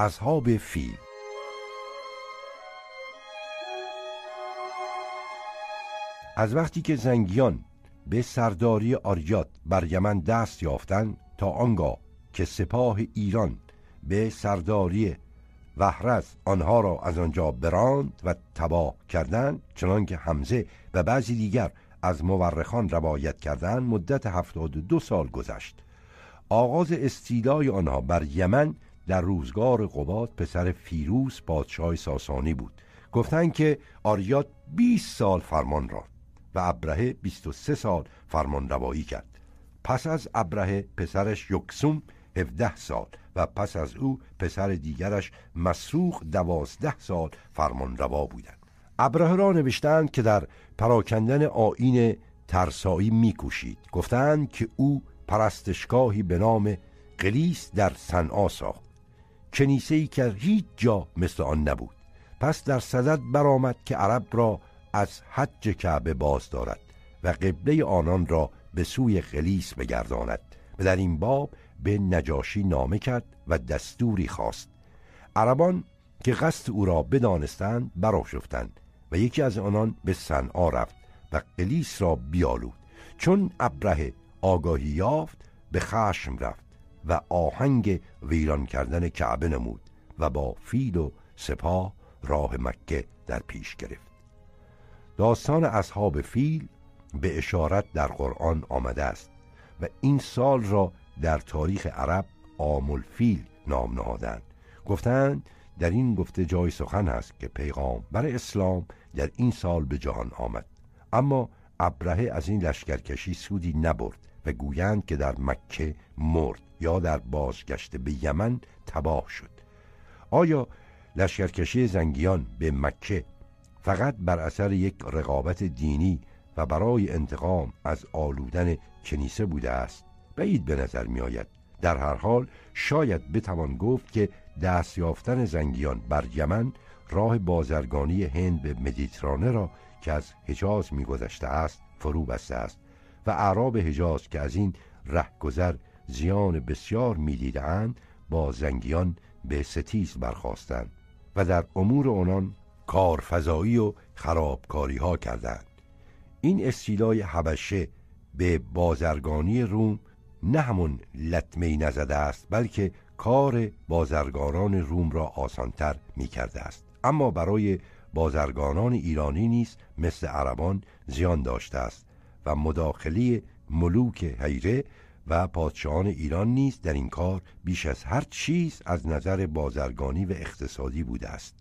اصحاب فیل. از وقتی که زنگیان به سرداری آریات بر یمن دست یافتند تا آنگاه که سپاه ایران به سرداری وحرز آنها را از آنجا براند و تباه کردند چنانکه حمزه و بعضی دیگر از مورخان روایت کردند مدت هفتاد و دو سال گذشت. آغاز استیلای آنها بر یمن در روزگار قباد پسر فیروس پادشاه ساسانی بود. گفتند که آریات 20 سال فرمان را و ابرهه 23 سال فرمان روایی کرد. پس از ابرهه پسرش یکسوم 17 سال و پس از او پسر دیگرش مسروخ دوازده سال فرمان روا بودند. ابرهه را نوشتند که در پراکندن آین ترسایی میکوشید. گفتند که او پرستشگاهی به نام قلیس در صنعا ساخت. کنیسه ای که هیچ جا مثل آن نبود. پس در صدد برآمد که عرب را از حج کعبه باز دارد و قبله آنان را به سوی قلیس بگرداند و در این باب به نجاشی نامه کرد و دستوری خواست. عربان که قصد او را بدانستند براشفتند و یکی از آنان به صنعا رفت و قلیس را بیالود. چون ابره آگاهی یافت به خشم رفت. و آهنگ ویران کردن کعبه نمود و با فیل و سپاه راه مکه در پیش گرفت. داستان اصحاب فیل به اشارت در قرآن آمده است و این سال را در تاریخ عرب آمل فیل نام نهادند. گفتند در این گفته جای سخن است که پیغام بر اسلام در این سال به جهان آمد. اما ابرهه از این لشکرکشی سودی نبرد و گویند که در مکه مرد. یا در بازگشت به یمن تباه شد. آیا لشکرکشی زنگیان به مکه فقط بر اثر یک رقابت دینی و برای انتقام از آلودن کنیسه بوده است؟ بعید به نظر می آید در هر حال شاید بتوان گفت که دست یافتن زنگیان بر یمن راه بازرگانی هند به مدیترانه را که از حجاز میگذشته است فرو بسته است و اعراب حجاز که از این رهگذر زیان بسیار می‌دیدند با زنگیان به ستیز برخواستند و در امور آنان کارفضایی و خرابکاری ها کردند. این استیلای حبشه به بازرگانی روم نه همون لطمه نزده است بلکه کار بازرگانان روم را آسانتر می کرده است. اما برای بازرگانان ایرانی نیز مثل عربان زیان داشته است و مداخلی ملوک حیره و پادشاهان ایران نیز در این کار بیش از هر چیز از نظر بازرگانی و اقتصادی بوده است.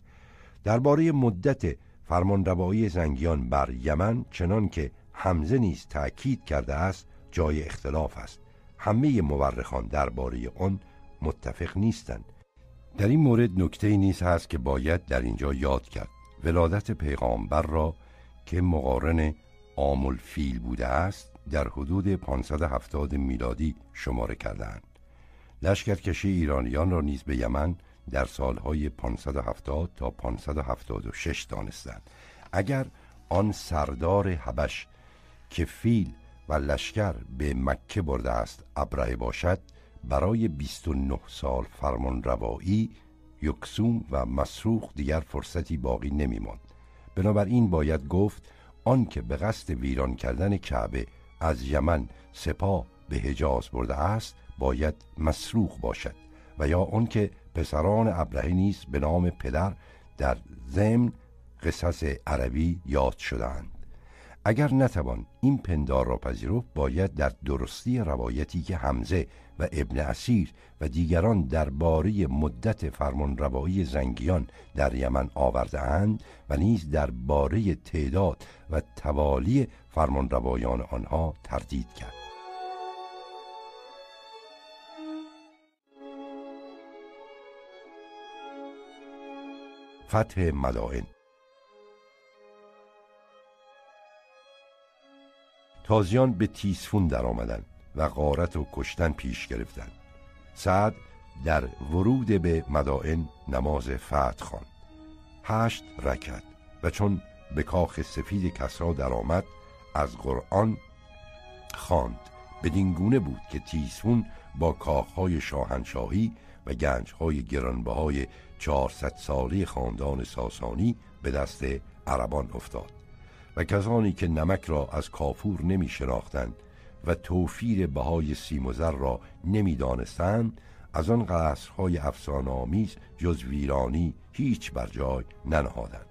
درباره مدت فرمانروایی زنگیان بر یمن چنان که حمزه نیز تأکید کرده است جای اختلاف است. همه مورخان درباره آن متفق نیستند. در این مورد نکته نیز هست که باید در اینجا یاد کرد. ولادت پیغامبر را که مقارن آمل فیل بوده است در حدود 570 میلادی شماره کردند. لشکرکشی ایرانیان را نیز به یمن در سالهای 570 تا 576 دانستند. اگر آن سردار حبش که فیل و لشکر به مکه برده است ابرهه باشد برای 29 سال فرمان روایی یکسوم و مسروخ دیگر فرصتی باقی نمیماند. بنابراین باید گفت آنکه به قصد ویران کردن کعبه از یمن سپاه به حجاز برده است باید مسروخ باشد و یا آنکه پسران ابرهه نیز به نام پدر در ضمن قصص عربی یاد شدند اگر نتوان این پندار را پذیرفت باید در درستی روایتی که حمزه و ابن اسیر و دیگران درباره مدت فرمان روایی زنگیان در یمن آورده اند و نیز درباره تعداد و توالی فرمان روایان آنها تردید کرد. فتح مدائن تازیان به تیسفون در آمدن و غارت و کشتن پیش گرفتند. سعد در ورود به مدائن نماز فتح خواند. هشت رکت و چون به کاخ سفید کسرا درآمد از قرآن خواند. بدین گونه بود که تیسفون با کاخهای شاهنشاهی و گنجهای گرانبهای 400 سالی خاندان ساسانی به دست عربان افتاد و کسانی که نمک را از کافور نمی شناختند و توفیر بهای سیم و زر را نمی دانستند از آن قصرهای افسانه آمیز جز ویرانی هیچ بر جای ننهادند.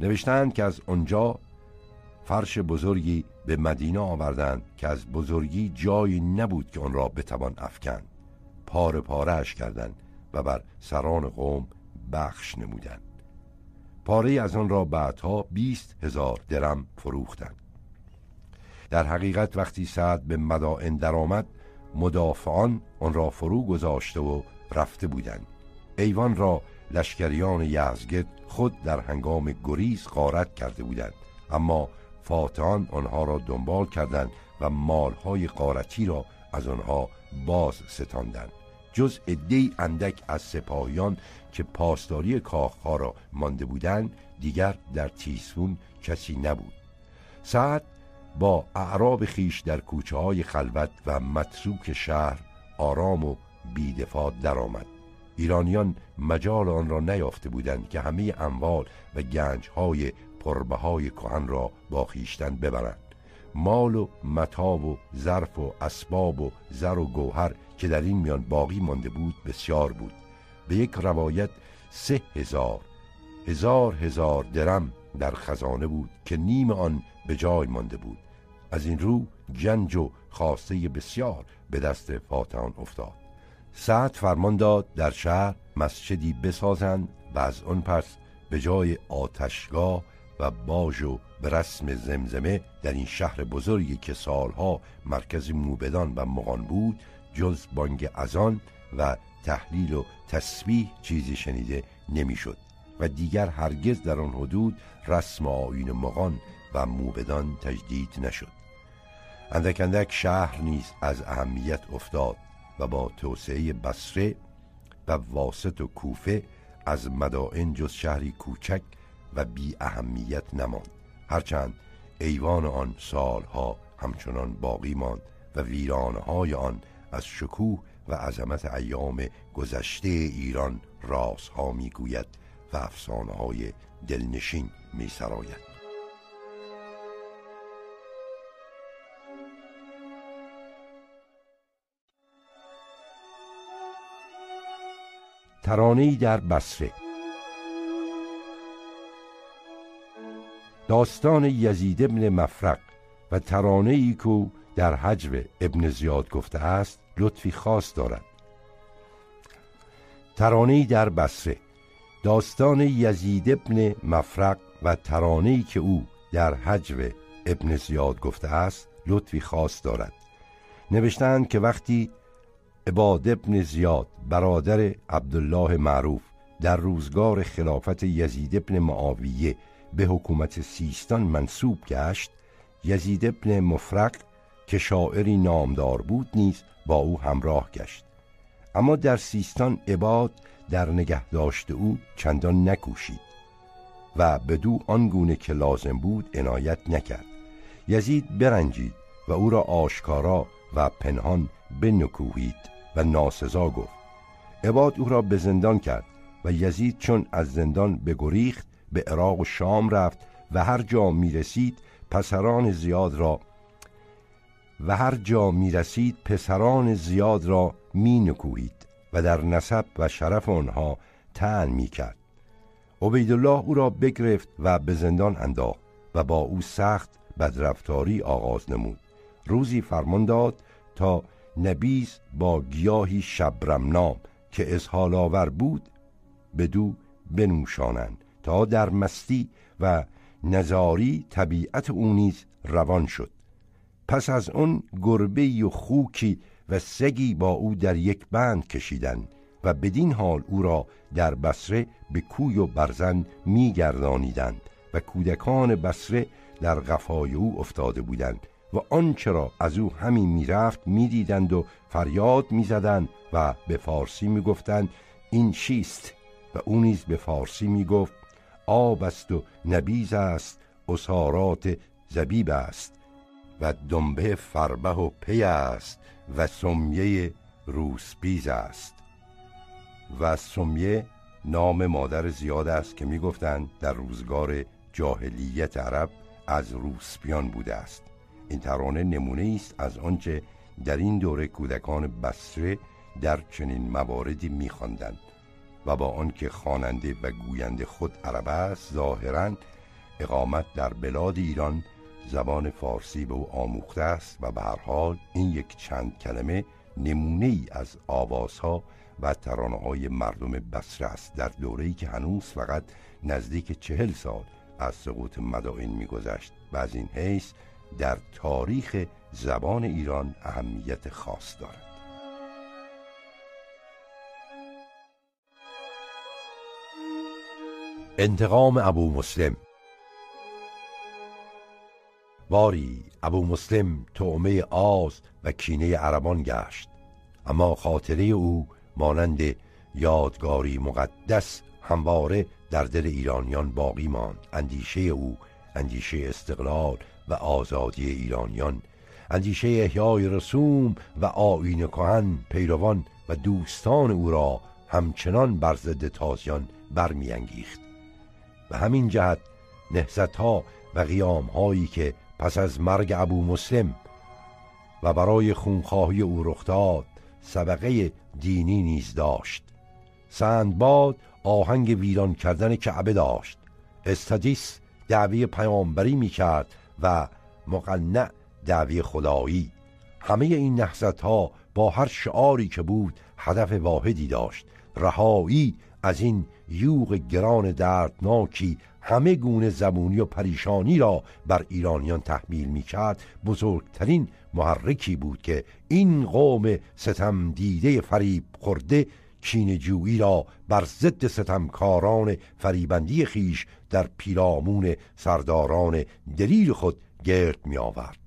نوشتند که از آنجا فرش بزرگی به مدینه آوردند که از بزرگی جایی نبود که آن را بتوان افکند. پاره پارهش کردند و بر سران قوم بخش نمودند. پاره از آن را بعدها بیست هزار درم فروختند. در حقیقت وقتی سعد به مدائن درآمد مدافعان آن را فرو گذاشته و رفته بودند. ایوان را لشکریان یزگرد خود در هنگام گریز غارت کرده بودند. اما فاتحان آنها را دنبال کردند و مالهای قارتی را از آنها باز ستاندند. جز عدهای اندک از سپاهیان که پاسداری کاخها را مانده بودند دیگر در تیسفون کسی نبود. سعد با اعراب خیش در کوچه های خلوت و متروک شهر آرام و بیدفاع درآمد. ایرانیان مجال آن را نیافته بودند که همه اموال و گنج های های کهن را با خیشتن ببرند. مال و متا و ظرف و اسباب و زر و گوهر که در این میان باقی مانده بود بسیار بود. به یک روایت سه هزار هزار هزار درم در خزانه بود که نیم آن به جای مانده بود. از این رو جنج و خواسته بسیار به دست فاتحان افتاد. سعد فرمان داد در شهر مسجدی بسازند و از آن پس به جای آتشگاه و باج و به رسم زمزمه در این شهر بزرگی که سالها مرکز موبدان و مغان بود جز بانگ ازان و تحلیل و تسبیح چیزی شنیده نمی‌شد و دیگر هرگز در آن حدود رسم آیین مغان و موبدان تجدید نشد. اندک اندک شهر نیز از اهمیت افتاد و با توسعه بصره و واسط و کوفه از مدائن جز شهری کوچک و بی اهمیت نماند. هرچند ایوان آن سالها همچنان باقی ماند و ویرانهای آن از شکوه و عظمت ایام گذشته ایران رازها می‌گوید و افسانه های دلنشین می ترانه‌ای در بصره. داستان یزید ابن مفرق و ترانه ای که در حجو ابن زیاد گفته است لطفی خاص دارد. ترانه در بصره. داستان یزید ابن مفرق و ترانه ای که او در حجو ابن زیاد گفته است لطفی خاص دارد. نوشتند که وقتی عباد ابن زیاد برادر عبدالله معروف در روزگار خلافت یزید ابن معاویه به حکومت سیستان منصوب گشت. یزید ابن مفرق که شاعری نامدار بود نیز با او همراه گشت. اما در سیستان عباد در نگه داشته او چندان نکوشید و به دو آنگونه که لازم بود عنایت نکرد. یزید برنجید و او را آشکارا و پنهان بنکوهید. و ناسزا گفت. عباد او را به زندان کرد و یزید چون از زندان بگریخت به عراق و شام رفت و هر جا می رسید پسران زیاد را و هر جا می رسید پسران زیاد را می نکوهید و در نسب و شرف آنها تن می کرد عبیدالله او را بگرفت و به زندان انداخت و با او سخت بدرفتاری آغاز نمود. روزی فرمان داد تا نبیز با گیاهی شبرم نام که اسحال آور بود بدو بنوشانند تا در مستی و نزاری طبیعت او نیز روان شد. پس از اون گربه و خوکی و سگی با او در یک بند کشیدند و بدین حال او را در بسره به کوی و برزن میگردانیدند و کودکان بسره در قفای او افتاده بودند. و آنچه را از او همین می‌رفت می‌دیدند و فریاد می‌زدند و به فارسی می‌گفتند این چیست؟ و او نیز به فارسی می‌گفت آب است و نبیز است اسارات زبیب است و دنبه فربه و پی است و سمیه روسبیز است. و سمیه نام مادر زیاد است که می‌گفتند در روزگار جاهلیت عرب از روسپیان بوده است. این ترانه نمونه است از آنچه در این دوره کودکان بسره در چنین مواردی میخواندند و با آنکه خواننده و گوینده خود عرب است ظاهرا اقامت در بلاد ایران زبان فارسی به او آموخته است و به هر حال این یک چند کلمه نمونه ای از آوازها و ترانه های مردم بسره است. در دوره‌ای که هنوز فقط نزدیک چهل سال از سقوط مدائن میگذشت و از این حیث در تاریخ زبان ایران اهمیت خاص دارد. انتقام ابو مسلم. باری ابو مسلم تعمه آز و کینه عربان گشت اما خاطره او مانند یادگاری مقدس همواره در دل ایرانیان باقی ماند. اندیشه او اندیشه استقلال و آزادی ایرانیان. اندیشه احیای رسوم و آین کهن پیروان و دوستان او را همچنان بر ضد تازیان برمیانگیخت. و همین جهت نهزت ها و قیام هایی که پس از مرگ ابو مسلم و برای خونخواهی او رخ داد سبقه دینی نیز داشت. سندباد آهنگ ویران کردن کعبه داشت. استادیس دعوی پیامبری می کرد و مقنع دعوی خدایی. همه این نحست ها با هر شعاری که بود هدف واحدی داشت. رهایی از این یوغ گران دردناکی همه گونه زبونی و پریشانی را بر ایرانیان تحمیل می کرد بزرگترین محرکی بود که این قوم ستم دیده فریب خورده جویی را بر ضد ستمکاران فریبندی خیش در پیرامون سرداران دلیل خود گرد می آورد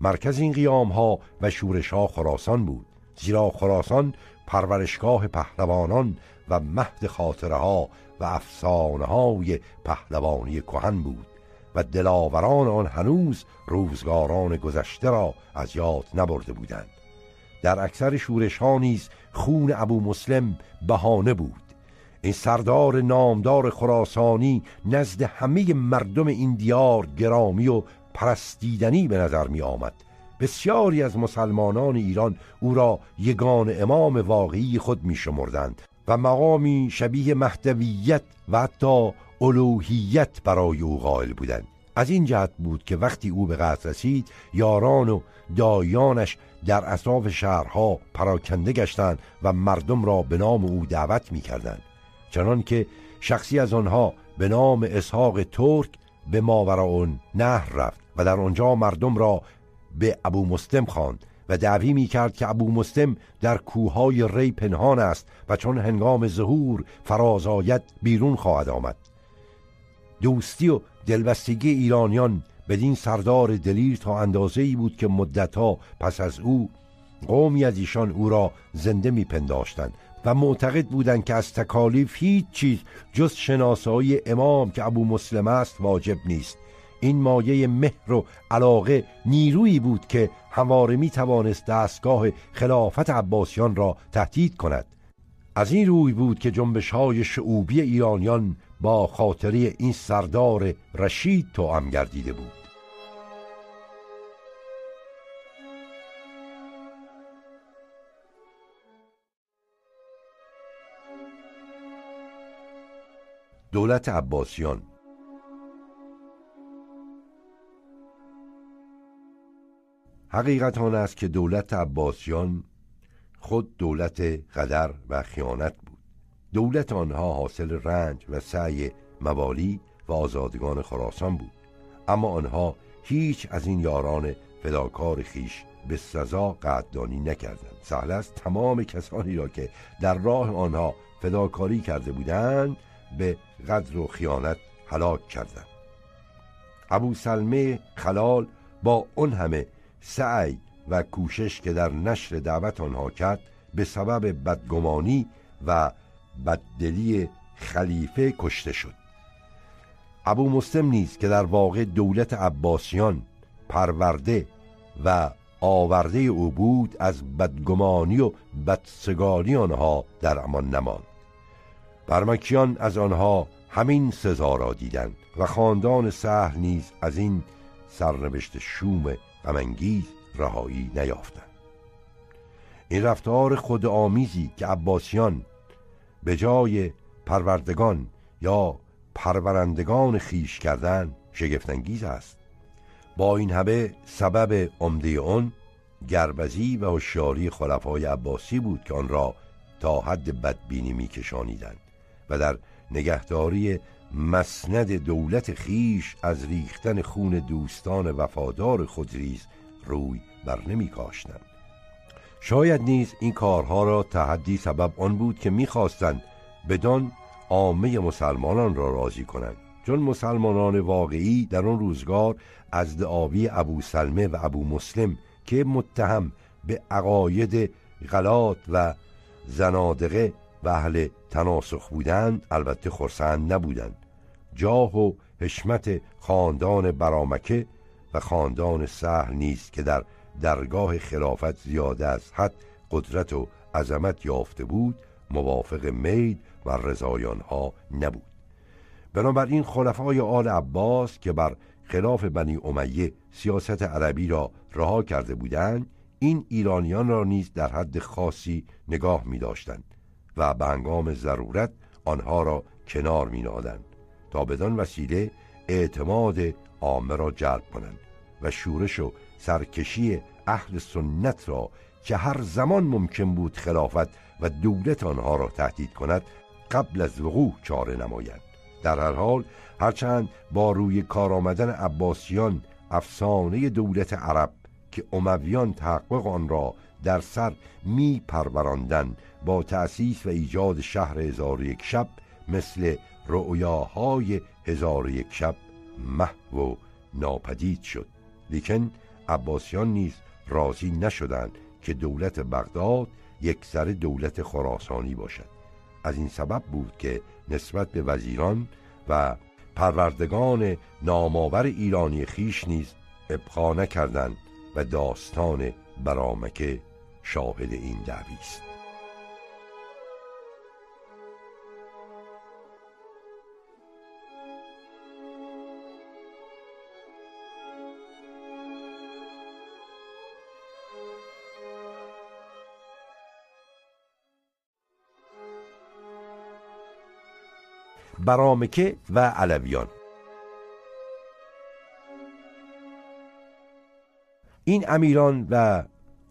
مرکز این قیام ها و شورش ها خراسان بود زیرا خراسان پرورشگاه پهلوانان و مهد خاطره ها و افسانه های پهلوانی کهن بود و دلاوران آن هنوز روزگاران گذشته را از یاد نبرده بودند. در اکثر شورش ها نیز خون ابو مسلم بهانه بود. این سردار نامدار خراسانی نزد همه مردم این دیار گرامی و پرستیدنی به نظر می آمد بسیاری از مسلمانان ایران او را یگان امام واقعی خود می شمردند و مقامی شبیه مهدویت و حتی الوهیت برای او قائل بودند. از این جهت بود که وقتی او به قصد رسید یاران و دایانش در اطراف شهرها پراکنده گشتند و مردم را به نام او دعوت می کردند چنان که شخصی از آنها به نام اسحاق ترک به ماوراون نهر رفت و در آنجا مردم را به ابو مسلم خواند و دعوی می کرد که ابو مسلم در کوههای ری پنهان است و چون هنگام ظهور فرازایت بیرون خواهد آمد. دوستی و دلبستگی ایرانیان بدین سردار دلیر تا اندازه ای بود که مدتها پس از او قومی از ایشان او را زنده میپنداشتند و معتقد بودند که از تکالیف هیچ چیز جز شناسایی امام که ابو مسلم است واجب نیست. این مایه مهر و علاقه نیرویی بود که همواره می توانست دستگاه خلافت عباسیان را تهدید کند. از این روی بود که جنبش های شعوبی ایرانیان با خاطری این سردار رشید توام گردیده بود. دولت عباسیان. حقیقت آن است که دولت عباسیان خود دولت قدر و خیانت بود. دولت آنها حاصل رنج و سعی موالی و آزادگان خراسان بود. اما آنها هیچ از این یاران فداکار خیش به سزا قدردانی نکردند. سهل است تمام کسانی را که در راه آنها فداکاری کرده بودند به قدر و خیانت هلاک کردند. ابو سلمه خلال با اون همه سعی و کوشش که در نشر دعوت آنها کرد به سبب بدگمانی و بددلی خلیفه کشته شد. ابو مسلم نیز که در واقع دولت عباسیان پرورده و آورده او بود از بدگمانی و بدسگالی آنها در امان نماند. برمکیان از آنها همین سزا را دیدند و خاندان سهل نیز از این سرنوشت شوم غمانگیز رهایی نیافتند. این رفتار خود آمیزی که عباسیان به جای پروردگان یا پرورندگان خیش کردن شگفتانگیز است. با این همه سبب عمده آن گربزی و هوشیاری خلفای عباسی بود که آن را تا حد بدبینی میکشانیدند و در نگهداری مسند دولت خیش از ریختن خون دوستان وفادار خود ریز روی بر نمی کاشتند شاید نیز این کارها را تحدی سبب آن بود که می‌خواستند بدان عامه مسلمانان را راضی کنند. چون مسلمانان واقعی در آن روزگار از دعاوی ابو سلمه و ابو مسلم که متهم به عقاید غلات و زنادقه و اهل تناسخ بودند البته خرسند نبودند. جاه و حشمت خاندان برامکه و خاندان سهل نیست که در درگاه خلافت زیاده از حد قدرت و عظمت یافته بود موافق مید و رضایان ها نبود. بنابراین خلفای آل عباس که بر خلاف بنی امیه سیاست عربی را رها کرده بودند این ایرانیان را نیز در حد خاصی نگاه می داشتند و به هنگام ضرورت آنها را کنار می نادند تا بدان وسیله اعتماد عامه را جلب کنند و شورش و سرکشی اهل سنت را که هر زمان ممکن بود خلافت و دولت آنها را تهدید کند قبل از وقوع چاره نماید. در هر حال هرچند با روی کار آمدن عباسیان افسانه دولت عرب که امویان تحقق آن را در سر می با تأسیس و ایجاد شهر هزار یک شب مثل رؤیاهای هزار یک شب محو و ناپدید شد. لیکن عباسیان نیز راضی نشدند که دولت بغداد یک سر دولت خراسانی باشد. از این سبب بود که نسبت به وزیران و پروردگان نامآور ایرانی خیش نیز ابقا نکردند و داستان برامکه شاهد این دعوی است. برامکه و علویان. این امیران و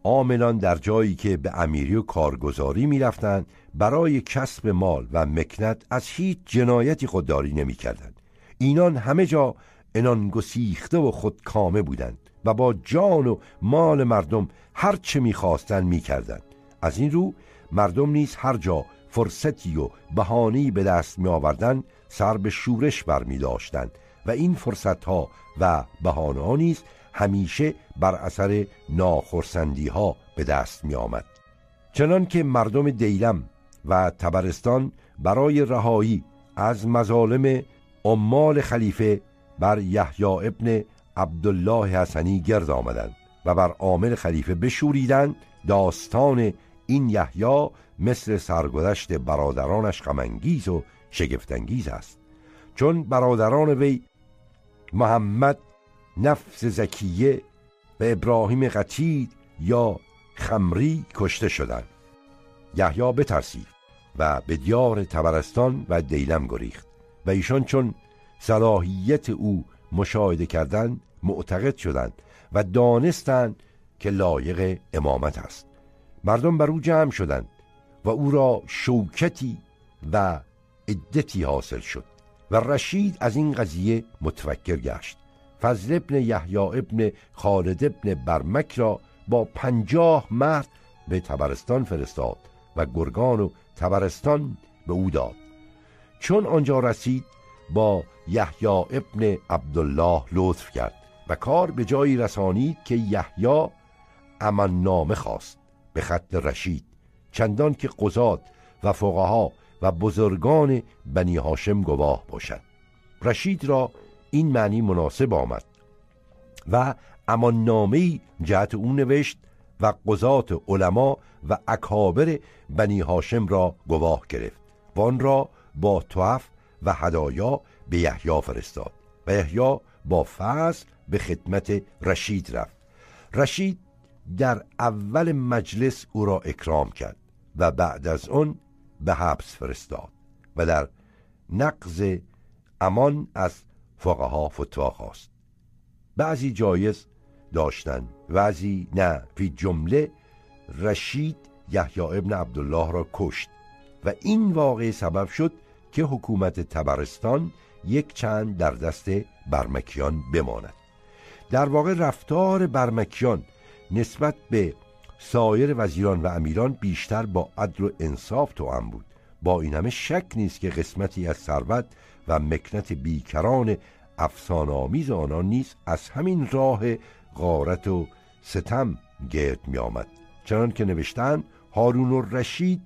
عاملان در جایی که به امیری و کارگزاری می‌رفتند برای کسب مال و مکنت از هیچ جنایتی خودداری نمی‌کردند. اینان همه جا انان گسیخته و خودکامه بودند و با جان و مال مردم هر چه می‌خواستند می‌کردند. از این رو مردم نیز هر جا فرصتی و بهانی به دست می آوردن سر به شورش بر می داشتن و این فرصت ها و بهانه ها نیز همیشه بر اثر ناخرسندی ها به دست می آمد چنان که مردم دیلم و تبرستان برای رهایی از مظالم عمال خلیفه بر یحیی ابن عبدالله حسنی گرد آمدند و بر عامل خلیفه بشوریدند داستان این یحیی مثل سرگذشت برادرانش غمانگیز و شگفتانگیز است. چون برادران وی محمد نفس زکیه و ابراهیم قتید یا خمری کشته شدند. یحیی بترسید و به دیار تبرستان و دیلم گریخت و ایشان چون صلاحیت او مشاهده کردند معتقد شدند و دانستند که لایق امامت است. مردم بر او جمع شدند. و او را شوکتی و عدتی حاصل شد و رشید از این قضیه متفکر گشت. فضل ابن یحیی ابن خالد ابن برمک را با پنجاه مرد به تبرستان فرستاد و گرگان و تبرستان به او داد. چون آنجا رسید با یحیی ابن عبدالله لطف کرد و کار به جایی رسانید که یحیی امننامه خواست به خط رشید. چندان که قضات و فقها و بزرگان بنی هاشم گواه باشد. رشید را این معنی مناسب آمد و اما نامی جهت او نوشت و قضات علما و اکابر بنی هاشم را گواه گرفت و آن را با توف و هدایا به یحیی فرستاد و یحیی با فضل به خدمت رشید رفت. رشید در اول مجلس او را اکرام کرد. و بعد از آن به حبس فرستاد و در نقض امان از فقها فتوا خواست. بعضی جایز داشتن بعضی نه. فی جمله رشید یحیی ابن عبدالله را کشت و این واقع سبب شد که حکومت تبرستان یک چند در دست برمکیان بماند. در واقع رفتار برمکیان نسبت به سایر وزیران و امیران بیشتر با عدل و انصاف توام بود. با این همه شک نیست که قسمتی از ثروت و مکنت بیکران افسانآمیز آنان نیز از همین راه غارت و ستم گرد می آمد چنان که نوشتن هارون الرشید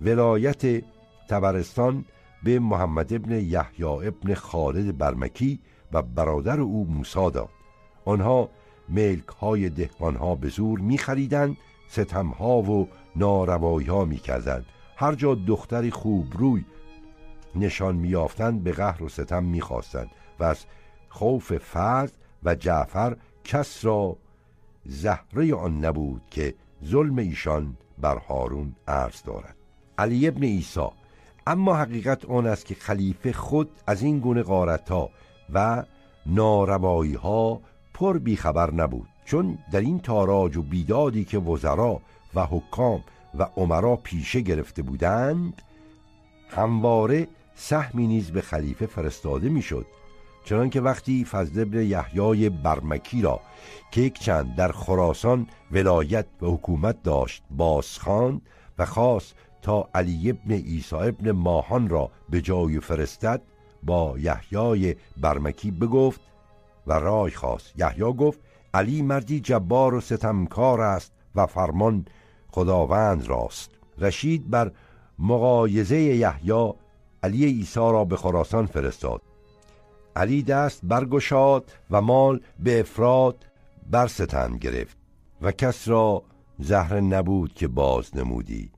ولایت تبرستان به محمد ابن یحیی ابن خالد برمکی و برادر او موسا داد. آنها ملک های دهقان ها به زور می خریدن ستم ها و ناروایی ها می کردن. هر جا دختری خوب روی نشان می به قهر و ستم می خواستن و از خوف فرد و جعفر کس را زهره آن نبود که ظلم ایشان بر هارون عرض دارد علی ابن ایسا اما حقیقت آن است که خلیفه خود از این گونه غارت ها و ناربایی ها پر بیخبر نبود چون در این تاراج و بیدادی که وزرا و حکام و عمرا پیشه گرفته بودند همواره سهمی نیز به خلیفه فرستاده می‌شد. چنانکه وقتی فضل ابن یحیای برمکی را که یک چند در خراسان ولایت و حکومت داشت بازخواند و خواست تا علی ابن عیسی ابن ماهان را به جای فرستد با یحیای برمکی بگفت و رای خواست. یحیی گفت علی مردی جبار و ستمکار است و فرمان خداوند راست. رشید بر مقایزه یحیی علی عیسی را به خراسان فرستاد. علی دست برگشاد و مال به افراد برستن گرفت و کس را زهر نبود که باز نمودی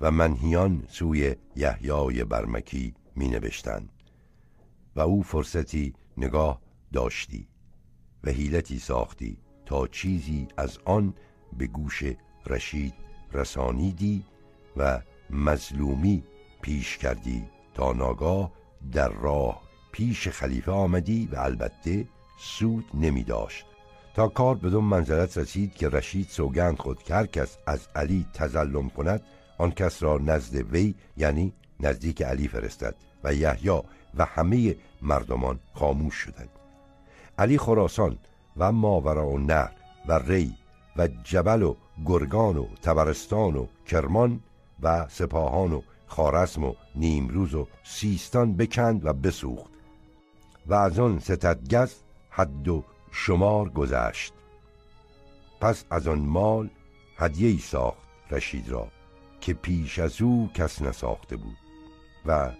و منهیان سوی یحیای برمکی می نوشتند و او فرصتی نگاه داشتی. و حیلتی ساختی تا چیزی از آن به گوش رشید رسانیدی و مظلومی پیش کردی تا ناگاه در راه پیش خلیفه آمدی و البته سود نمی داشت. تا کار بدون منزلت رسید که رشید سوگند خود که کس از علی تظلم کند آن کس را نزد وی یعنی نزدیک علی فرستد و یحیی و همه مردمان خاموش شدند. علی خراسان و ماورا و نهر و ری و جبل و گرگان و تبرستان و کرمان و سپاهان و خارسم و نیمروز و سیستان بکند و بسوخت و از آن ستدگز حد و شمار گذشت. پس از آن مال هدیه ساخت رشید را که پیش از او کس نساخته بود و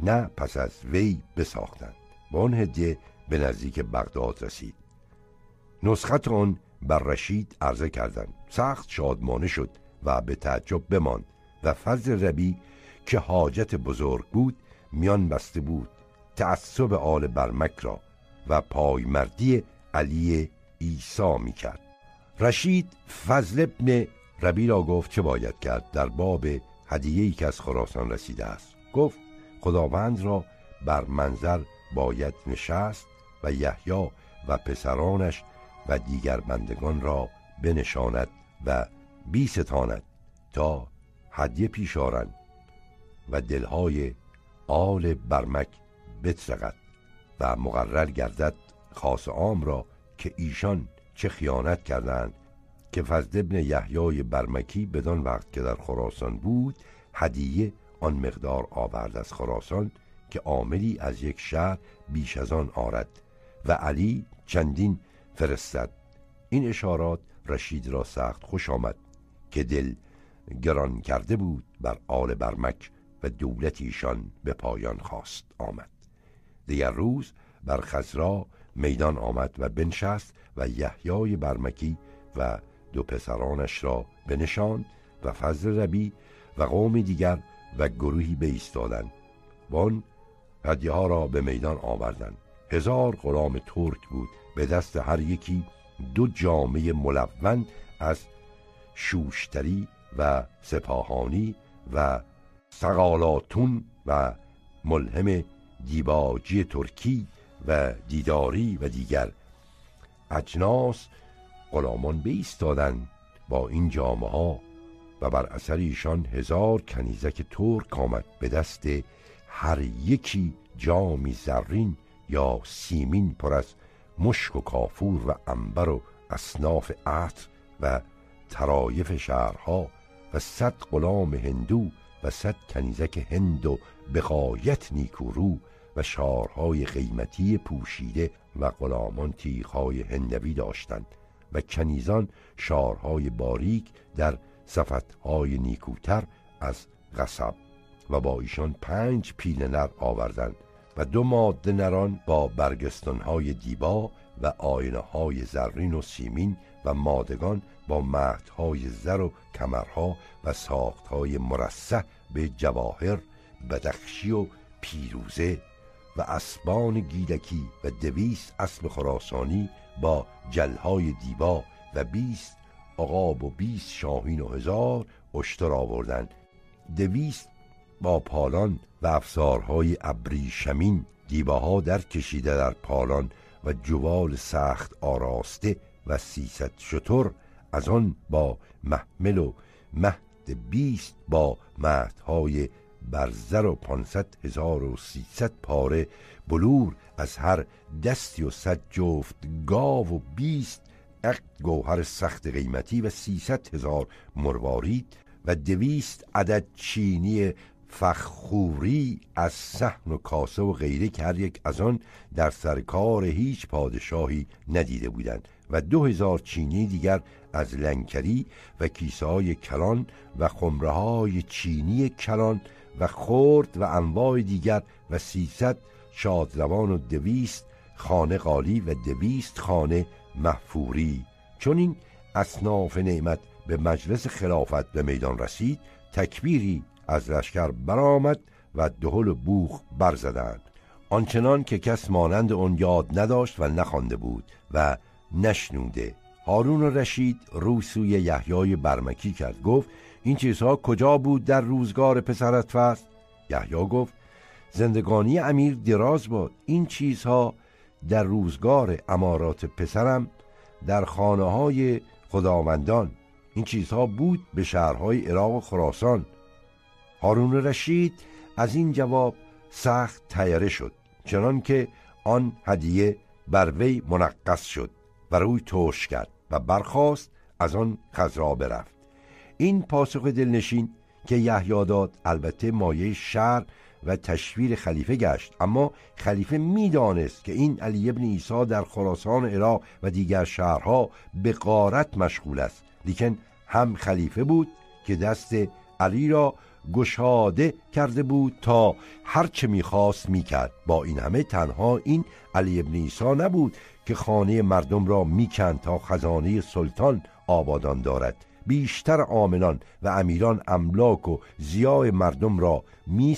نه پس از وی بساختند. با آن هدیه به نزدیک بغداد رسید. نسخت آن بر رشید عرضه کردند. سخت شادمانه شد و به تعجب بماند و فضل ربی که حاجت بزرگ بود میان بسته بود تعصب آل برمک را و پایمردی علی ایسا می کرد رشید فضل ابن ربی را گفت چه باید کرد در باب هدیه‌ای که از خراسان رسیده است. گفت خداوند را بر منظر باید نشست و یحیی و پسرانش و دیگر بندگان را بنشاند و بیستاند تا هدیه پیش و دلهای آل برمک بترقد و مقرر گردد خاص عام را که ایشان چه خیانت کردند که فضل ابن یحیای برمکی بدان وقت که در خراسان بود هدیه آن مقدار آورد از خراسان که عاملی از یک شهر بیش از آن آرد. و علی چندین فرستد. این اشارات رشید را سخت خوش آمد که دل گران کرده بود بر آل برمک و دولت ایشان به پایان خواست آمد. دیگر روز بر خزرا میدان آمد و بنشست و یحیای برمکی و دو پسرانش را بنشاند و فضل ربی و قوم دیگر و گروهی بایستادند. وان هدیه ها را به میدان آوردند. هزار غلام ترک بود به دست هر یکی دو جامعه ملون از شوشتری و سپاهانی و سقالاتون و ملهم دیباجی ترکی و دیداری و دیگر اجناس غلامان بیستادن با این جامعه ها و بر اثر ایشان هزار کنیزک ترک آمد به دست هر یکی جامی زرین یا سیمین پر از مشک و کافور و عنبر و اصناف عطر و طرایف شهرها و صد غلام هندو و صد کنیزک هند و بغایت نیکورو و شارهای قیمتی پوشیده و غلامان تیغهای هندوی داشتند و کنیزان شارهای باریک در صفتهای نیکوتر از قصب و با ایشان پنج پیل نر آوردند. و دو ماده نران با برگستانهای دیبا و آینه های زرین و سیمین و مادگان با مهدهای زر و کمرها و ساختهای مرسه به جواهر بدخشی و پیروزه و اسبان گیلکی و دویست اسب خراسانی با جلهای دیبا و بیست عقاب و بیست شاهین و هزار اشتر آوردند. دویست با پالان و افزارهای ابریشمین دیباها در کشیده در پالان و جوال سخت آراسته و سیصد شتر از آن با محمل و مهد بیست با مهدهای برزر و پانصد هزار و سیصد پاره بلور از هر دستی و صد جفت گاو و بیست اق گوهر سخت قیمتی و سیصد هزار مروارید و دویست عدد چینی فخوری از سحن و کاسه و غیره که هر یک از آن در سرکار هیچ پادشاهی ندیده بودند و دو هزار چینی دیگر از لنکری و کیسه های کلان و خمره های چینی کلان و خرد و انواع دیگر و سیصد شادروان و دویست خانه قالی و دویست خانه محفوری چون این اصناف نعمت به مجلس خلافت به میدان رسید تکبیری از لشکر برآمد و دهل بوخ برزدند. آنچنان که کس مانند اون یاد نداشت و نخوانده بود و نشنوده. هارون رشید رو سوی یحیای برمکی کرد. گفت این چیزها کجا بود در روزگار پسرت فست یحیی گفت زندگانی امیر دراز باد. این چیزها در روزگار امارات پسرم در خانه های خداوندان. این چیزها بود به شهرهای عراق و خراسان. هارون رشید از این جواب سخت تیره شد چنان که آن هدیه بر وی منقص شد و روی توش کرد و برخاست از آن خزرا برفت. این پاسخ دلنشین که یحیی داد البته مایه شر و تشویر خلیفه گشت اما خلیفه می‌دانست که این علی ابن عیسی در خراسان عراق و دیگر شهرها به قارت مشغول است لیکن هم خلیفه بود که دست علی را گشاده کرده بود تا هرچه می‌خواست می‌کرد. با این همه تنها این علی ابن عیسی نبود که خانه مردم را می‌کند تا خزانه سلطان آبادان دارد. بیشتر عاملان و امیران املاک و زیای مردم را می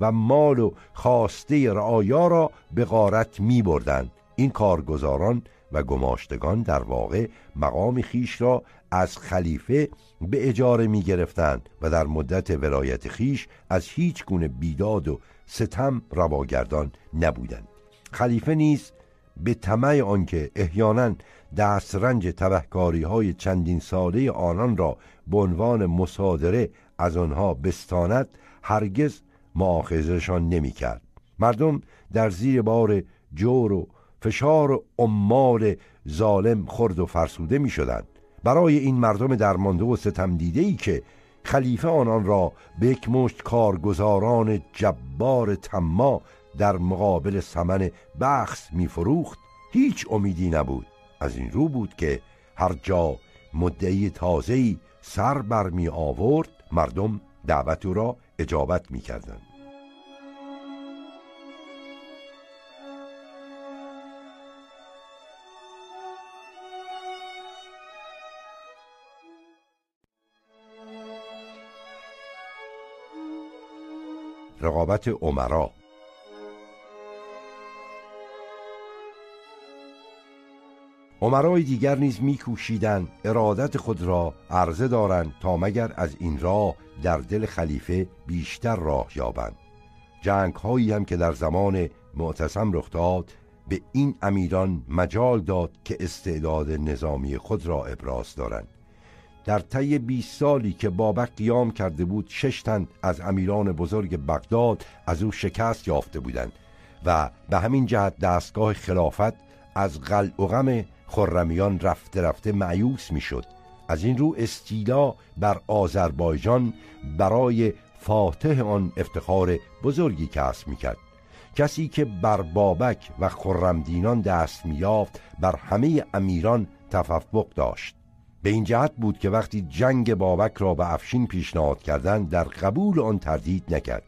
و مال و خواسته رعایا را به غارت می بردند این کارگزاران و گماشتگان در واقع مقام خیش را از خلیفه به اجاره می گرفتند و در مدت ولایت خیش از هیچ گونه بیداد و ستم رواگردان نبودند خلیفه نیز به طمع آنکه احیانا دسترنج تبهکاری های چندین ساله آنان را به عنوان مصادره از آنها بستاند هرگز معاخذشان نمی کرد. مردم در زیر بار جور و فشار عمال ظالم خرد و فرسوده می شدند. برای این مردم درمانده و ستم ای که خلیفه آنان را به یک مشت کارگزاران جبار تما در مقابل سمن بخص میفروخت هیچ امیدی نبود از این رو بود که هر جا مدعی تازه‌ای سر بر می آورد مردم دعوت او را اجابت می کردن. رقابت عمرا عمرای دیگر نیز میکوشیدند ارادت خود را عرضه دارند تا مگر از این راه در دل خلیفه بیشتر راه یابند. جنگ هایی هم که در زمان معتصم رخ داد به این امیران مجال داد که استعداد نظامی خود را ابراز دارند. در طی 20 سالی که بابک قیام کرده بود شش تن از امیران بزرگ بغداد از او شکست یافته بودند و به همین جهت دستگاه خلافت از غل و غم خرمیان رفته رفته معیوس می‌شد. از این رو استیلا بر آذربایجان برای فاتح آن افتخار بزرگی کسب می‌کرد. کسی که بر بابک و خرمدینان دست میافت بر همه امیران تفوق داشت. به این جهت بود که وقتی جنگ بابک را به افشین پیشنهاد کردند در قبول آن تردید نکرد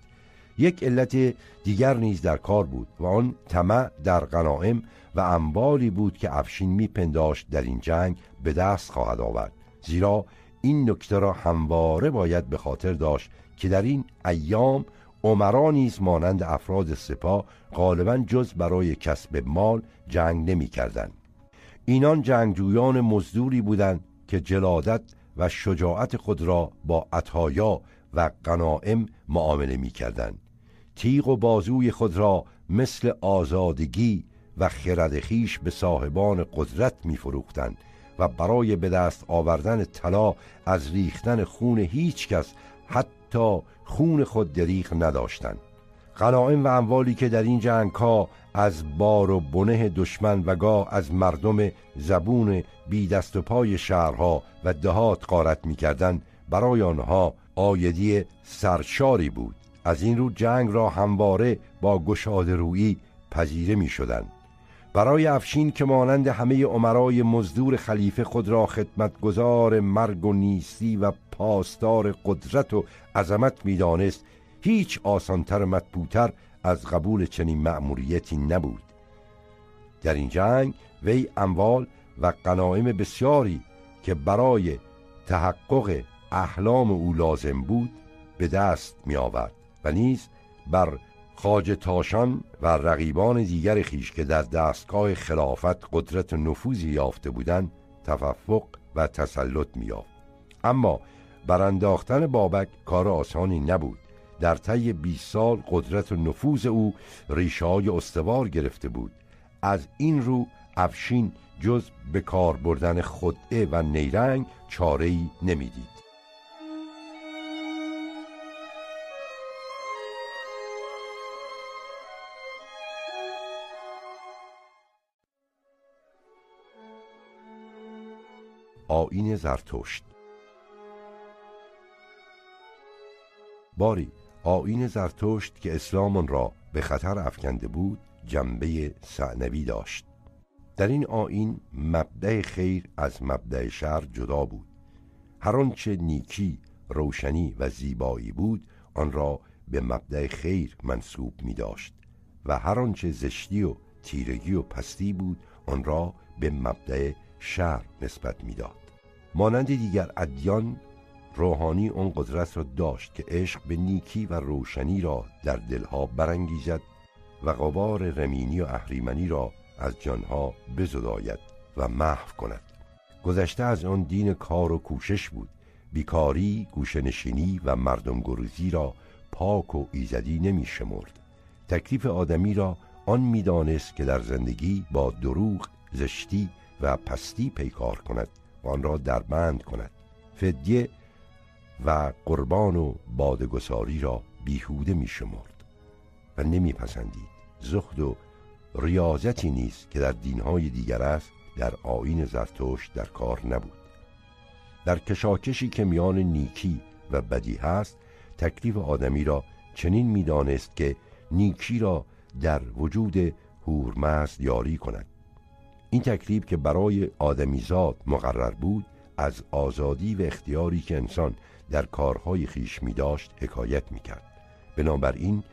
یک علت دیگر نیز در کار بود و آن طمع در غنائم و اموالی بود که افشین میپنداشت در این جنگ به دست خواهد آورد زیرا این نکته را همواره باید به خاطر داشت که در این ایام عمرا نیز مانند افراد سپاه غالبا جز برای کسب مال جنگ نمی کردن. اینان جنگجویان مزدوری بودند که جلادت و شجاعت خود را با عطایا و غنائم معامله می کردن. تیغ و بازوی خود را مثل آزادگی و خرد خیش به صاحبان قدرت می فروختن و برای به دست آوردن طلا از ریختن خون هیچ کس حتی خون خود دریغ نداشتند غنائم و اموالی که در این جنگ ها از بار و بنه دشمن و گاه از مردم زبون بی دست و پای شهرها و دهات قارت می‌کردند برای آنها آیدی سرشاری بود از این رو جنگ را همواره با گشاده رویی پذیره می شدن. برای افشین که مانند همه عمرای مزدور خلیفه خود را خدمتگزار مرگ و نیستی و پاسدار قدرت و عظمت می‌دانست هیچ آسانتر مطبوتر از قبول چنین مأموریتی نبود. در این جنگ وی اموال و قنایم بسیاری که برای تحقق احلام او لازم بود به دست می آورد و نیز بر خاج تاشان و رقیبان دیگر خیش که در دستگاه خلافت قدرت نفوذی یافته بودند تفوق و تسلط میافت اما برانداختن بابک کار آسانی نبود. در طی 20 سال قدرت و نفوذ او ریشه استوار گرفته بود. از این رو افشین جز به کار بردن خدعه و نیرنگ چاره‌ای نمی‌دید. آین زرتشت. باری آین زرتشت که اسلام را به خطر افکنده بود جنبه سعنوی داشت. در این آین مبدع خیر از مبدع شر جدا بود. هر آنچه نیکی روشنی و زیبایی بود آن را به مبدع خیر منصوب می داشت و هر آنچه زشتی و تیرگی و پستی بود آن را به مبدع شر نسبت می‌داد. مانند دیگر ادیان روحانی اون قدرت را داشت که عشق به نیکی و روشنی را در دلها برانگیزد و غبار رمینی و اهریمنی را از جانها بزداید و محو کند. گذشته از آن دین کار و کوشش بود. بیکاری، گوشنشینی و مردم گروزی را پاک و ایزدی نمی شمرد. تکلیف آدمی را آن می‌دانست که در زندگی با دروغ، زشتی و پستی پیکار کند و آن را دربند کند. فدیه و قربان و بادگساری را بیهوده می شمرد و نمی پسندید زخد و ریاضتی نیست که در دینهای دیگر است در آین زرتشت در کار نبود. در کشاکشی که میان نیکی و بدی هست تکلیف آدمی را چنین می‌دانست که نیکی را در وجود هورمزد یاری کند. این تکلیف که برای آدمیزاد مقرر بود از آزادی و اختیاری که انسان در کارهای خیش می داشت حکایت می کرد. بنابراین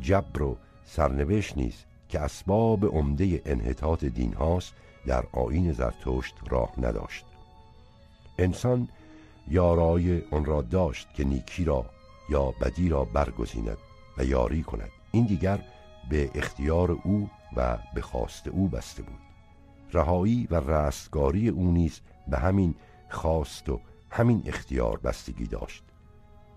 جبر و سرنوشت نیز که اسباب عمده انحطاط دین هاست در آین زرتشت راه نداشت. انسان یارای آن را داشت که نیکی را یا بدی را برگزیند و یاری کند. این دیگر به اختیار او و به خواست او بسته بود. رهایی و رستگاری او نیز به همین خواست و همین اختیار بستگی داشت.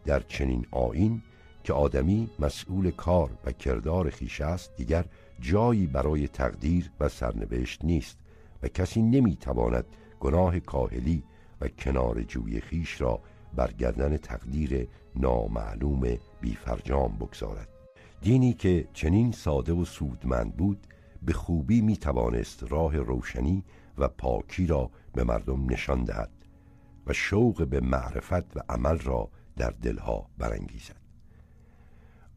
در چنین آین که آدمی مسئول کار و کردار خیش است دیگر جایی برای تقدیر و سرنوشت نیست و کسی نمی‌تواند گناه کاهلی و کنار جوی خیش را بر گردن تقدیر نامعلوم بیفرجام بگذارد. دینی که چنین ساده و سودمند بود به خوبی می توانست راه روشنی و پاکی را به مردم نشان دهد و شوق به معرفت و عمل را در دلها برانگیزد.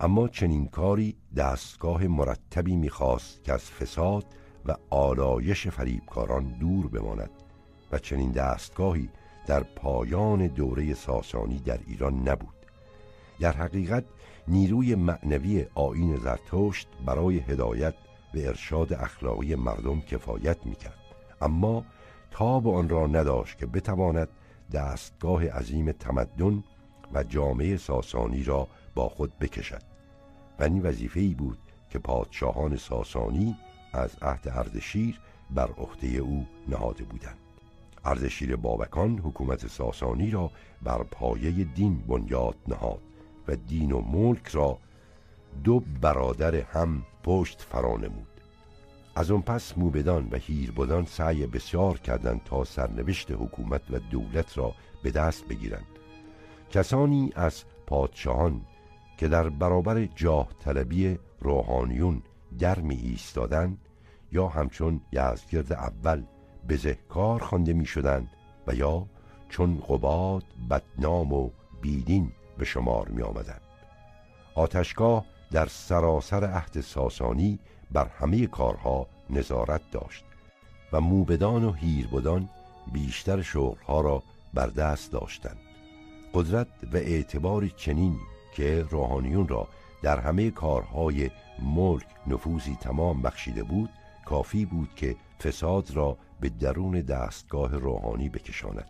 اما چنین کاری دستگاه مرتبی می‌خواست که از فساد و آلایش فریبکاران دور بماند و چنین دستگاهی در پایان دوره ساسانی در ایران نبود. در حقیقت نیروی معنوی آین زرتشت برای هدایت و ارشاد اخلاقی مردم کفایت می‌کرد. اما تاب آن را نداشت که بتواند دستگاه عظیم تمدن و جامعه ساسانی را با خود بکشد. و این وظیفه ای بود که پادشاهان ساسانی از عهد اردشیر بر عهده او نهاده بودند. اردشیر بابکان حکومت ساسانی را بر پایه دین بنیاد نهاد و دین و ملک را دو برادر هم پشت فرا نمود از آن پس موبدان و هیربدان سعی بسیار کردند تا سرنوشت حکومت و دولت را به دست بگیرند. کسانی از پادشاهان که در برابر جاه طلبی روحانیون در می ایستادند یا همچون یزدگرد اول بزهکار خوانده می شدند و یا چون قباد بدنام و بیدین به شمار می آمدند آتشگاه در سراسر عهد ساسانی بر همه کارها نظارت داشت و موبدان و هیربدان بیشتر شغلها را بر دست داشتند. قدرت و اعتبار چنین که روحانیون را در همه کارهای ملک نفوذی تمام بخشیده بود کافی بود که فساد را به درون دستگاه روحانی بکشاند.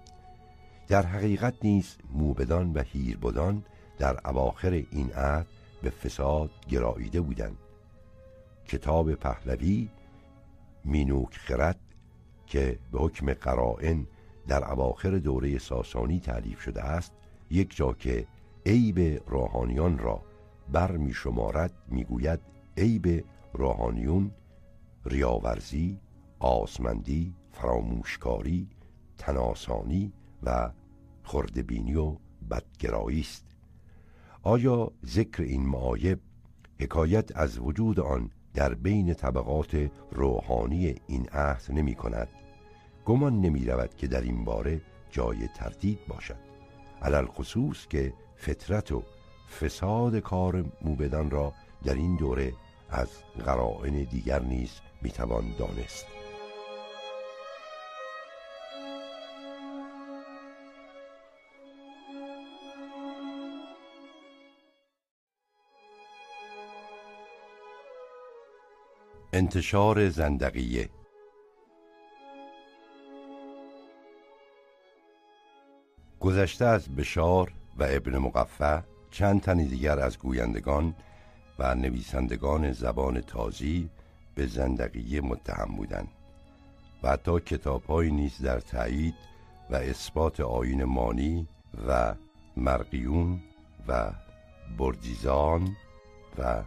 در حقیقت نیز موبدان و هیربدان در اواخر این عهد به فساد گراییده بودند. کتاب پهلوی مینوک خرد که به حکم قرائن در اواخر دوره ساسانی تعلیف شده است یک جا که عیب روحانیان را بر می شمارد می گوید عیب روحانیون ریاورزی آسمندی فراموشکاری تناسانی و خردبینی و بدگرایی است. آیا ذکر این معایب حکایت از وجود آن در بین طبقات روحانی این عهد نمی کند. گمان نمی رود که در این باره جای تردید باشد. علل خصوص که فطرت و فساد کار موبدان را در این دوره از قرائن دیگر نیز می‌توان دانست. انتشار زندقیه. گذشته از بشار و ابن مقفع چند تن دیگر از گویندگان و نویسندگان زبان تازی به زندقیه متهم بودند و حتی کتابهایی نیز در تایید و اثبات آین مانی و مرقیون و بردیزان و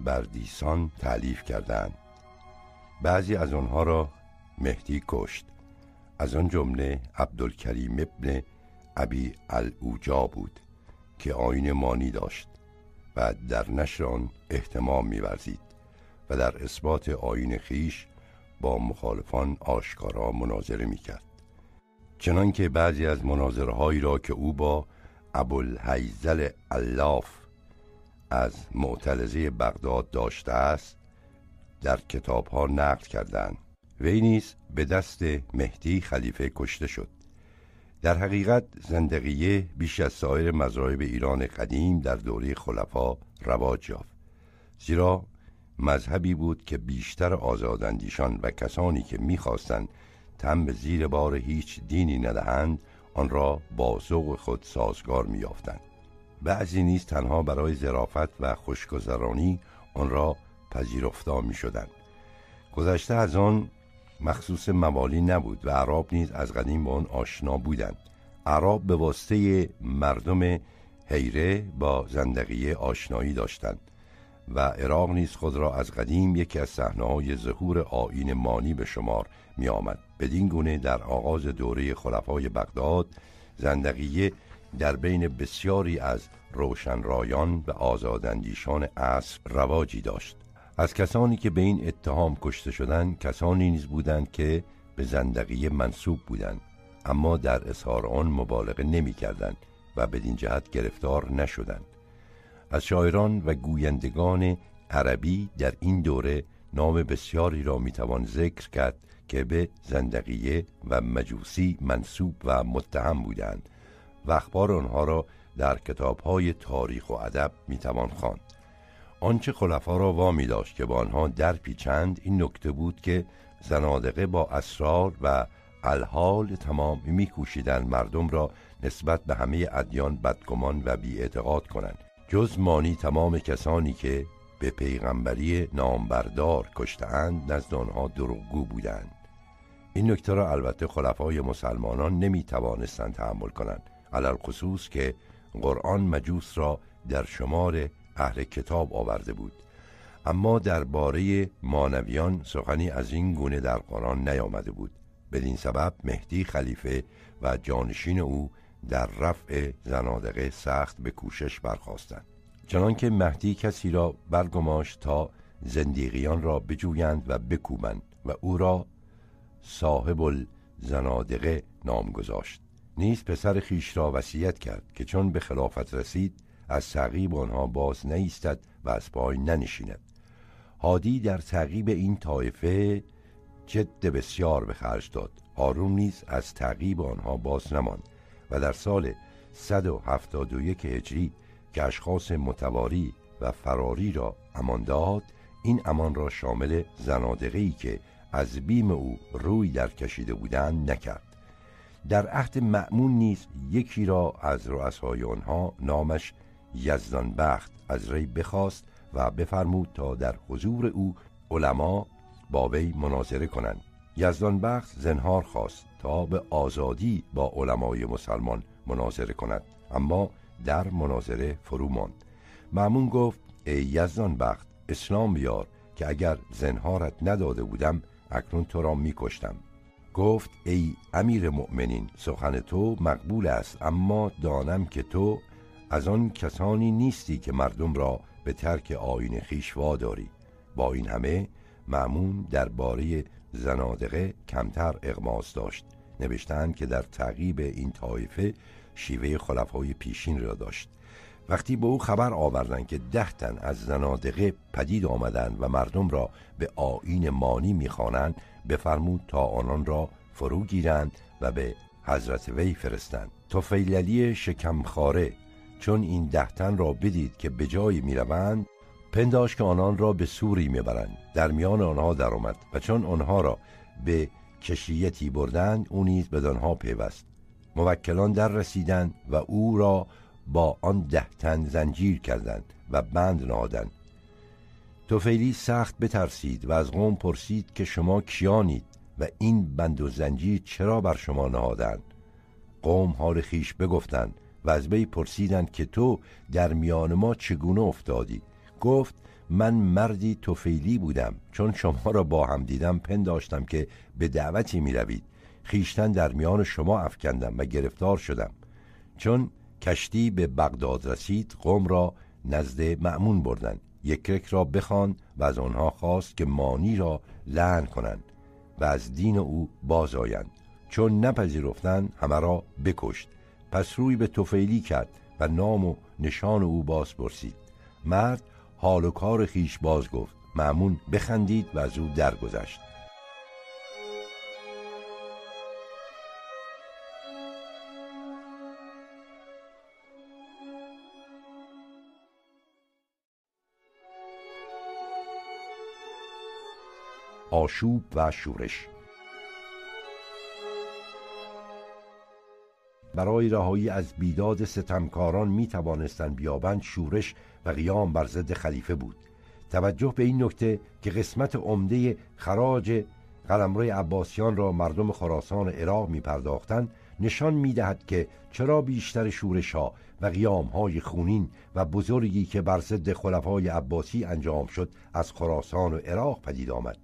بردیسان تعلیف کردند بعضی از آنها را مهدی کشت. از آن جمله عبدالکریم ابن ابی الاوجا بود که آین مانی داشت و در نشر آن احتمام میورزید و در اثبات آین خیش با مخالفان آشکارا مناظره می‌کرد. چنان که بعضی از مناظره را که او با ابوالحیزل الاف از معتلزه بغداد داشته است در کتاب ها نقل کردند. وی نیز به دست مهدی خلیفه کشته شد. در حقیقت زندقیه بیش از سایر مذاهب ایران قدیم در دوره خلفا رواج یافت. زیرا مذهبی بود که بیشتر آزاداندیشان و کسانی که می‌خواستند تم به زیر بار هیچ دینی ندهند آن را با ذوق خود سازگار میافتند بعضی نیز تنها برای ظرافت و خوشگذرانی آن را پذیرفتا می شدند گذشته از آن مخصوص موالی نبود و عرب نیز از قدیم با آن آشنا بودند. عرب به واسطه مردم حیره با زندقیه آشنایی داشتند و عراق نیز خود را از قدیم یکی از صحنه‌های ظهور آیین مانی به شمار می آمد بدین گونه در آغاز دوره خلفای بغداد زندقیه در بین بسیاری از روشنرایان و آزاداندیشان عصر رواجی داشت. از کسانی که به این اتهام کشته شدند کسانی نیز بودند که به زندقیه منصوب بودند اما در اظهار آن مبالغه نمی کردند و بدین جهت گرفتار نشدند. از شاعران و گویندگان عربی در این دوره نام بسیاری را می‌توان ذکر کرد که به زندقیه و مجوسی منصوب و متهم بودند و اخبار آنها را در کتابهای تاریخ و ادب می‌توان خواند. آنچه خلفا را وامی داشت که با آنها در پیچند این نکته بود که زنادقه با اسرار و الحال تمام میکوشیدند مردم را نسبت به همه ادیان بدگمان و بیاعتقاد کنند. جز مانی تمام کسانی که به پیغمبری نامبردار کشتهاند نزد آنها دروغگو بودند. این نکته را البته خلفای مسلمانان نمی توانستند تحمل کنند. علال خصوص که قرآن مجوس را در شمار اهل کتاب آورده بود. اما درباره مانویان سخنی از این گونه در قرآن نیامده بود. بدین سبب مهدی خلیفه و جانشین او در رفع زنادقه سخت به کوشش برخواستند چنانکه مهدی کسی را برگماشت تا زندیقیان را بجویند و بکوبند و او را صاحب الزنادقه نام گذاشت نیز پسر خیش را وصیت کرد که چون به خلافت رسید از تعقیب آنها باز نیستد و از پای ننشیند. هادی در تعقیب این طایفه جد بسیار به خرج داد. هارون نیز از تعقیب آنها باز نماند و در سال 171 هجری که اشخاص متواری و فراری را امان داد این امان را شامل زنادقی که از بیم او روی در کشیده بودند نکرد. در عهد معمون نیز یکی را از رؤسای آنها نامش یزدان بخت از ری بخواست و بفرمود تا در حضور او علما با وی مناظره کنند. یزدان بخت زنهار خواست تا به آزادی با علمای مسلمان مناظره کند اما در مناظره فرو ماند. معمون گفت ای یزدان بخت اسلام بیار که اگر زنهارت نداده بودم اکنون تو را میکشتم. گفت ای امیر مؤمنین سخن تو مقبول است اما دانم که تو از آن کسانی نیستی که مردم را به ترک آین خیش واداری. با این همه معمون درباره زنادقه کمتر اغماس داشت. نوشتند که در تعقیب این طایفه شیوه خلفای پیشین را داشت. وقتی به او خبر آوردند که ده تن از زنادقه پدید آمدند و مردم را به آین مانی می‌خوانند بفرمود تا آنان را فرو گیرند و به حضرت وی فرستند. توفیللی شکمخاره چون این ده تن را بدید که به جایی می‌روند پنداش که آنان را به سوری می‌برند. در میان آنها درآمد و چون آنها را به کشیتی بردند او نیز بدانها پیوست. موکلان در رسیدند و او را با آن ده تن زنجیر کردند و بند نهادند. توفیلی سخت بترسید و از قوم پرسید که شما کیانید و این بند و زنجیر چرا بر شما نهادند. قوم حال خیش بگفتند. و از بی پرسیدند که تو در میان ما چگونه افتادی؟ گفت من مردی توفیلی بودم چون شما را با هم دیدم پنداشتم که به دعوتی می روید خیشتن در میان شما افکندم و گرفتار شدم. چون کشتی به بغداد رسید قوم را نزد معمون بردند. یک را بخوان و از آنها خواست که مانی را لعن کنند و از دین او باز آیند. چون نپذیرفتند همه را بکشت. پس روی به توفیلی کرد و نام و نشان او باز پرسید. مرد حال و کار خیش باز گفت. معمون بخندید و از او درگذشت. آشوب و شورش برای رهایی از بیداد ستمکاران می توانستند بیابند شورش و قیام بر ضد خلیفه بود. توجه به این نکته که قسمت عمده خراج قلمرو عباسیان را مردم خراسان عراق می پرداختن نشان می دهد که چرا بیشتر شورش ها و قیام های خونین و بزرگی که بر ضد خلفای عباسی انجام شد از خراسان و عراق پدید آمد.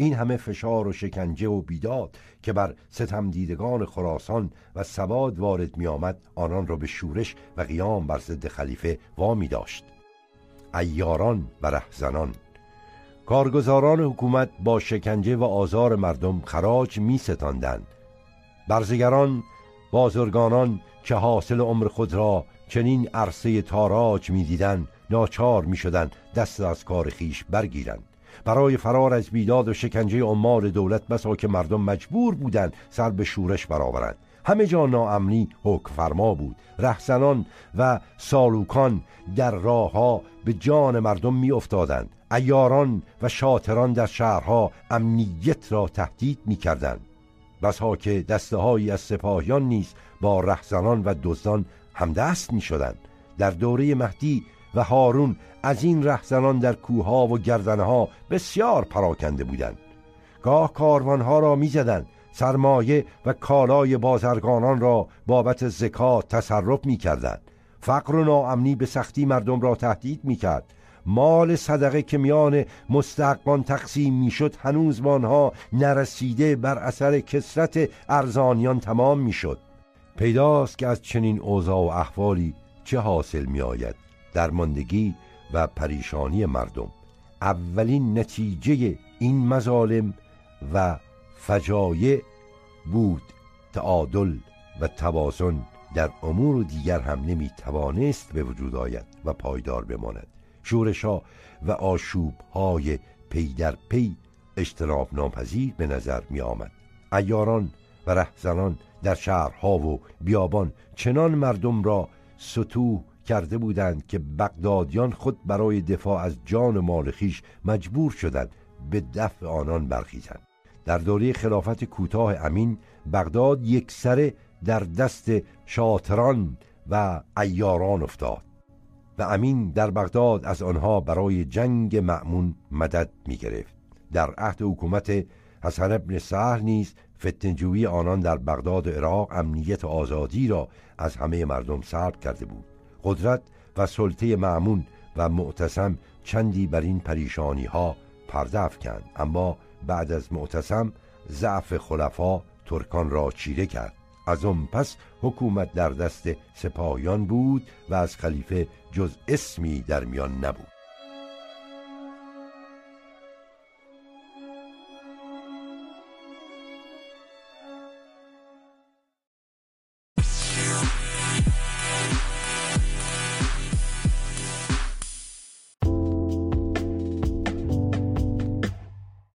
این همه فشار و شکنجه و بیداد که بر ستم دیدگان خراسان و سواد وارد می آمد آنان را به شورش و قیام بر ضد خلیفه وامی داشت. ایاران و رهزنان. کارگزاران حکومت با شکنجه و آزار مردم خراج می ستاندند برزگران بازرگانان که حاصل عمر خود را چنین عرصه تاراج می‌دیدند ناچار می‌شدند دست از کار خیش برگیرند. برای فرار از بیداد و شکنجه عمال دولت بسا که مردم مجبور بودند سر به شورش برآورند. همه جا ناامنی حکم فرما بود. رهزنان و سالوکان در راهها به جان مردم می افتادند ایاران و شاطران در شهرها امنیت را تهدید می کردند بسا که دسته از سپاهیان نیز با رهزنان و دزدان همدست می شدند در دوره مهدی و هارون از این رهزنان در کوها و گردنها بسیار پراکنده بودند. گاه کاروانها را می زدند سرمایه و کالای بازرگانان را بابت زکات تصرف می کردند فقر و ناامنی به سختی مردم را تهدید می کرد مال صدقه که میان مستحقان تقسیم می‌شد هنوز آنها نرسیده بر اثر کسرت ارزانیان تمام می‌شد. پیداست که از چنین اوضاع و احوالی چه حاصل می آید درماندگی و پریشانی مردم. اولین نتیجه این مظالم و فجایع بود. تعادل و توازن در امور دیگر هم نمی توانست به وجود آید و پایدار بماند. شورشا و آشوب های پی در پی اجتناب ناپذیر به نظر می آمد ایاران و رهزنان در شهرها و بیابان چنان مردم را سطوح کرده بودند که بغدادیان خود برای دفاع از جان مال خیش مجبور شدند به دفع آنان برخیزند. در دوره خلافت کوتاه امین بغداد یک سره در دست شاطران و ایاران افتاد و امین در بغداد از آنها برای جنگ معمون مدد می گرفت در عهد حکومت حسن ابن سهر نیز فتنجوی آنان در بغداد و عراق امنیت آزادی را از همه مردم سلب کرده بود. قدرت و سلطه معمون و معتصم چندی بر این پریشانی ها پرده افکند. اما بعد از معتصم ضعف خلفا ترکان را چیره کرد. از آن پس حکومت در دست سپاهیان بود و از خلیفه جز اسمی در میان نبود.